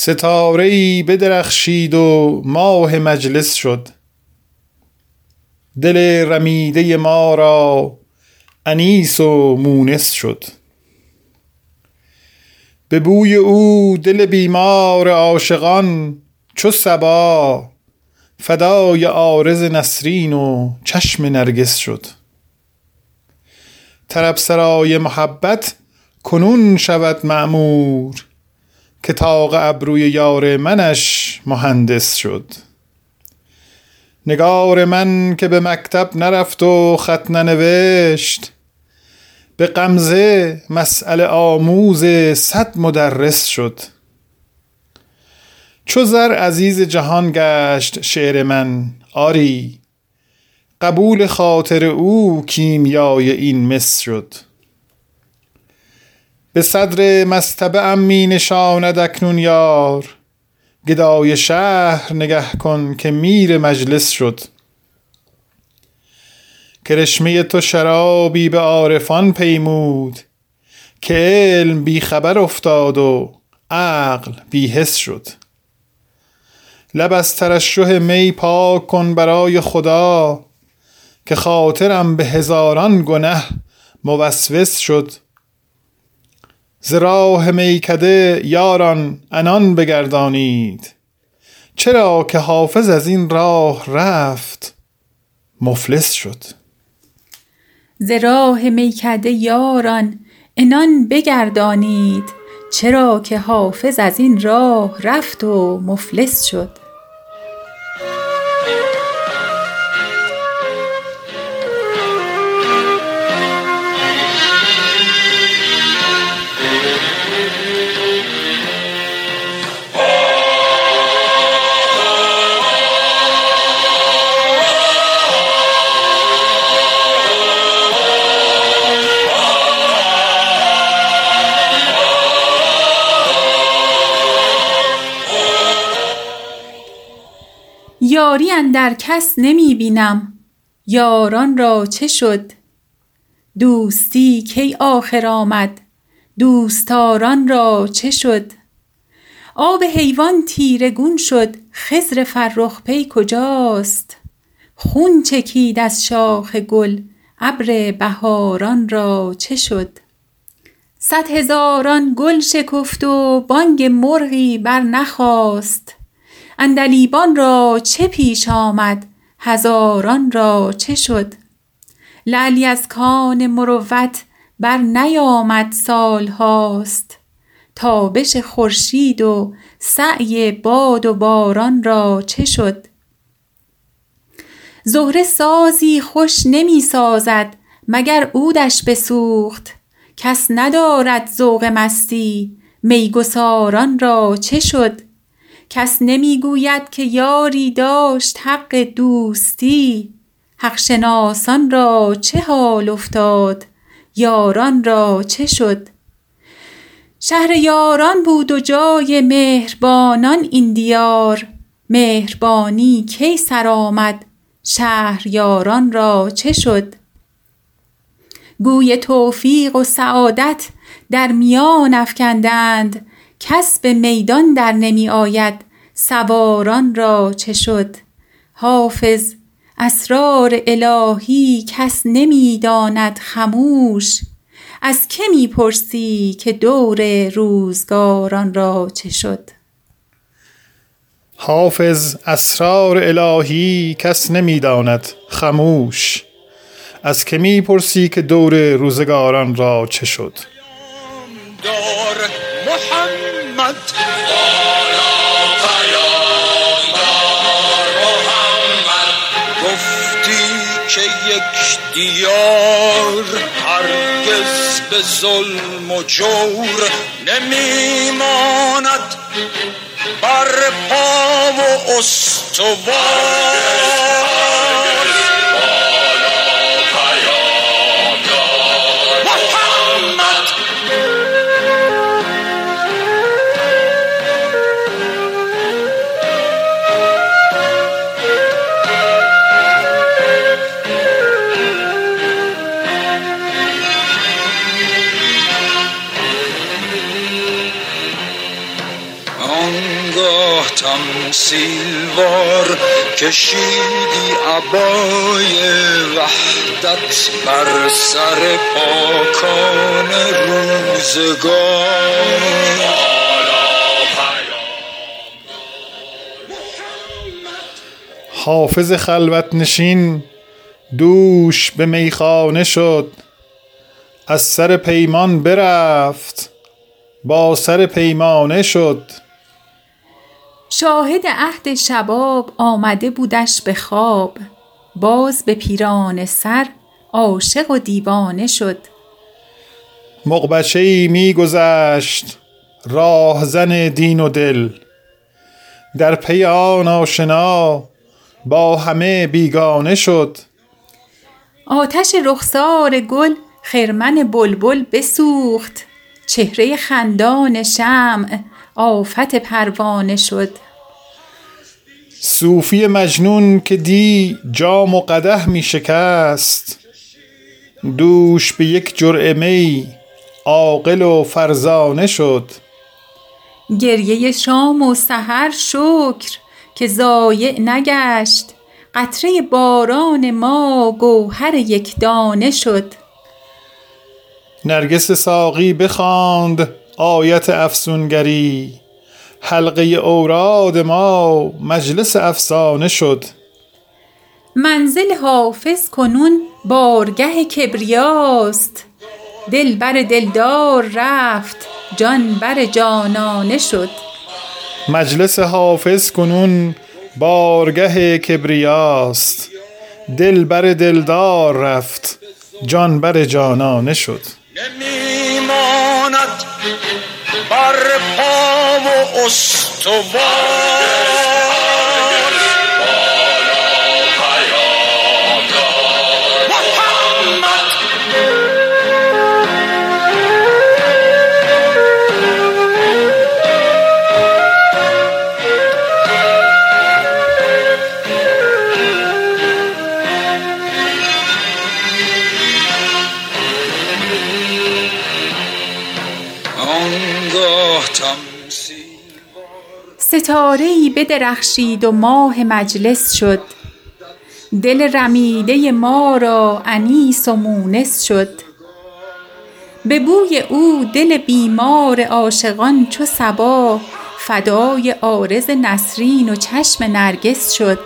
ستاره ای بدرخشید و ماه مجلس شد. دل رمیده ما را انیس و مونس شد. به بوی او دل بیمار عاشقان چو صبا فدای عارض نسرین و چشم نرگس شد. طرب سرای محبت کنون شود معمور که طاق ابروی یار منش مهندس شد. نگار من که به مکتب نرفت و خط ننوشت به غمزه مسئله آموز صد مدرس شد. چو زر عزیز جهان گشت شعر من آری قبول خاطر او کیمیای این مس شد. به صدر مستبه ام می نشاند اکنون یار. گدای شهر نگه کن که میر مجلس شد. کرشمه تو شرابی به عارفان پیمود. که علم بی خبر افتاد و عقل بی حس شد. لب از ترشح می پاک کن برای خدا که خاطرم به هزاران گنه موسوس شد. ز راه میکده یاران انان بگردانید. چرا که حافظ از این راه رفت مفلس شد. ز راه میکده یاران انان بگردانید. چرا که حافظ از این راه رفت و مفلس شد. یاری اندر کس نمی بینم. یاران را چه شد؟ دوستی کی آخر آمد؟ دوستداران را چه شد؟ آب حیوان تیره گون شد خضر فرخ پی کجاست؟ خون چکید از شاخ گل ابر بهاران را چه شد؟ صد هزاران گل شکفت و بانگ مرغی برنخاست. عندلیبان را چه پیش آمد؟ هزاران را چه شد؟ لعلی از کان مروت برنیامد سال هاست. تابش خورشید و سعی باد و باران را چه شد؟ زهره سازی خوش نمی سازد مگر عودش بسوخت؟ کس ندارد ذوق مستی میگساران را چه شد؟ کس نمی گوید که یاری داشت حق دوستی حق شناسان را چه حال افتاد یاران را چه شد؟ شهر یاران بود و جای مهربانان این دیار مهربانی کی سرآمد شهریاران را چه شد؟ گوی توفیق و سعادت در میان افکندند کس به میدان در نمی آید. سواران را چه شد؟ حافظ اسرار الهی کس نمی داند خموش. از که می پرسی که دور روزگاران را چه شد؟ حافظ اسرار الهی کس نمی داند خموش. از که می پرسی که دور روزگاران را چه شد؟ محمد گفتی که یک دیار هرگز به ظلم و جور نمیماند. بر پا و استوار. آنگاه تمثیلوار کشیدی عبای وحدت بر سر پاکان روزگار. حافظ خلوت نشین دوش به میخانه شد از سر پیمان برفت با سر پیمانه شد. شاهد عهد شباب آمده بودش به خواب. باز به پیران سر عاشق و دیوانه شد. مقبچه ای می گذشت راهزن دین و دل. در پی آن آشنا با همه بیگانه شد. آتش رخسار گل خرمن بلبل بسوخت. چهره خندان شمع آفت پروانه شد. صوفی مجنون که دی جام و قده می شکست. دوش به یک جرعه می عاقل و فرزانه شد. گریه شام و سحر شکر که ضایع نگشت. قطره باران ما گوهر یک دانه شد. نرگس ساقی بخواند. آیت افسونگری. حلقه اوراد ما مجلس افسانه شد. منزل حافظ کنون بارگه کبریاست. دل بر دلدار رفت جان بر جانانه شد. مجلس حافظ کنون بارگه کبریاست. دل بر دلدار رفت جان بر جانانه شد. نمیماند بر پا و استوار. ستاره ای بدرخشید و ماه مجلس شد. دل رمیده ما را انیس و مونس شد. به بوی او دل بیمار عاشقان چو صبا فدای عارض نسرین و چشم نرگس شد.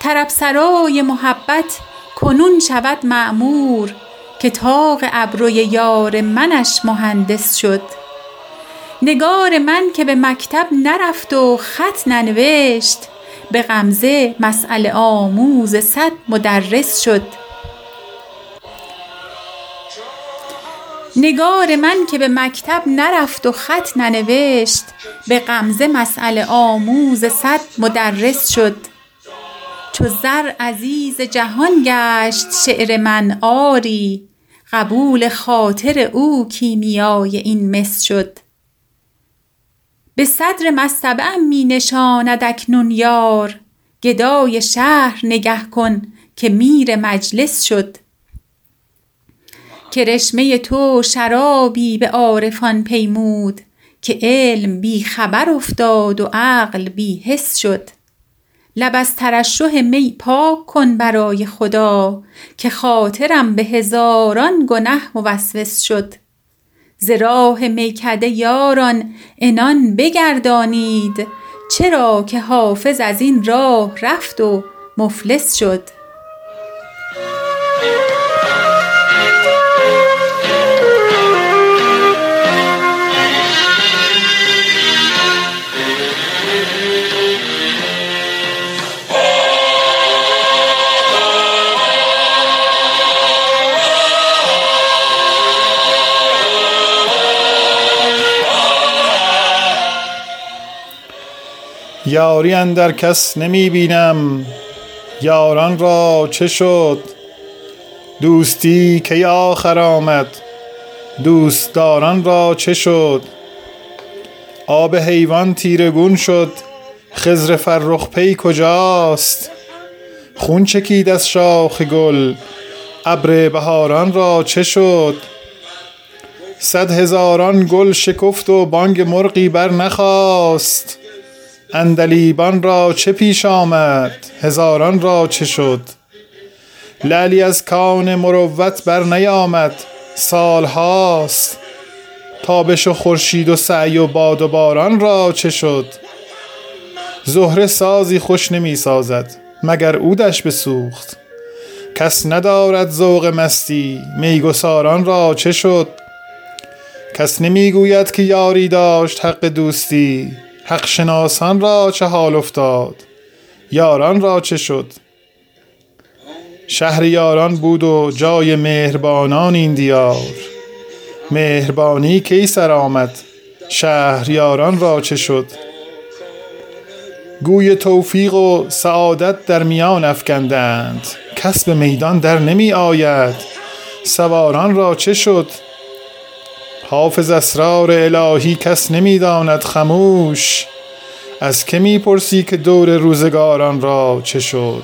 طرب سرای محبت کنون شود معمور که طاق ابروی یار منش مهندس شد. نگار من که به مکتب نرفت و خط ننوشت به غمزه مسأله آموز صد مدرس شد. نگار من که به مکتب نرفت و خط ننوشت به غمزه مسأله آموز صد مدرس شد. چو زر عزیز جهان گشت شعر من آری قبول خاطر او کیمیای این مس شد. به صدر مصطبه می نشاند اکنون یار. گدای شهر نگه کن که میر مجلس شد. کرشمه تو شرابی به عارفان پیمود که علم بی خبر افتاد و عقل بی حس شد. لب از ترشح می پاک کن برای خدا که خاطرم به هزاران گنه موسوس شد. ز راه میکده یاران عنان بگردانید چرا که حافظ از این راه رفت و مفلس شد. یاری اندر کس نمی بینم. یاران را چه شد؟ دوستی کی آخر آمد؟ دوستداران را چه شد؟ آب حیوان تیرگون شد. خضر فرخ پی کجاست؟ خون چکید از شاخ گل. ابر بهاران را چه شد؟ صد هزاران گل شکفت و بانگ مرغی بر نخواست. اندلیبان را چه پیش آمد؟ هزاران را چه شد؟ لعلی از کان مروت بر نیامد. سالهاست تابش و خورشید و سعی و باد و باران را چه شد؟ زهره سازی خوش نمی سازد مگر اودش بسوخت؟ کس ندارد ذوق مستی میگساران را چه شد؟ کس نمی‌گوید که یاری داشت حق دوستی؟ حق شناسان را چه حال افتاد یاران را چه شد؟ شهر یاران بود و جای مهربانان این دیار مهربانی کی سر آمد؟ شهریاران را چه شد؟ گوی توفیق و سعادت در میان افکندند کس به میدان در نمی آید سواران را چه شد؟ حافظ اسرار الهی کس نمی‌داند خموش از که می‌پرسی که دور روزگاران را چه شد؟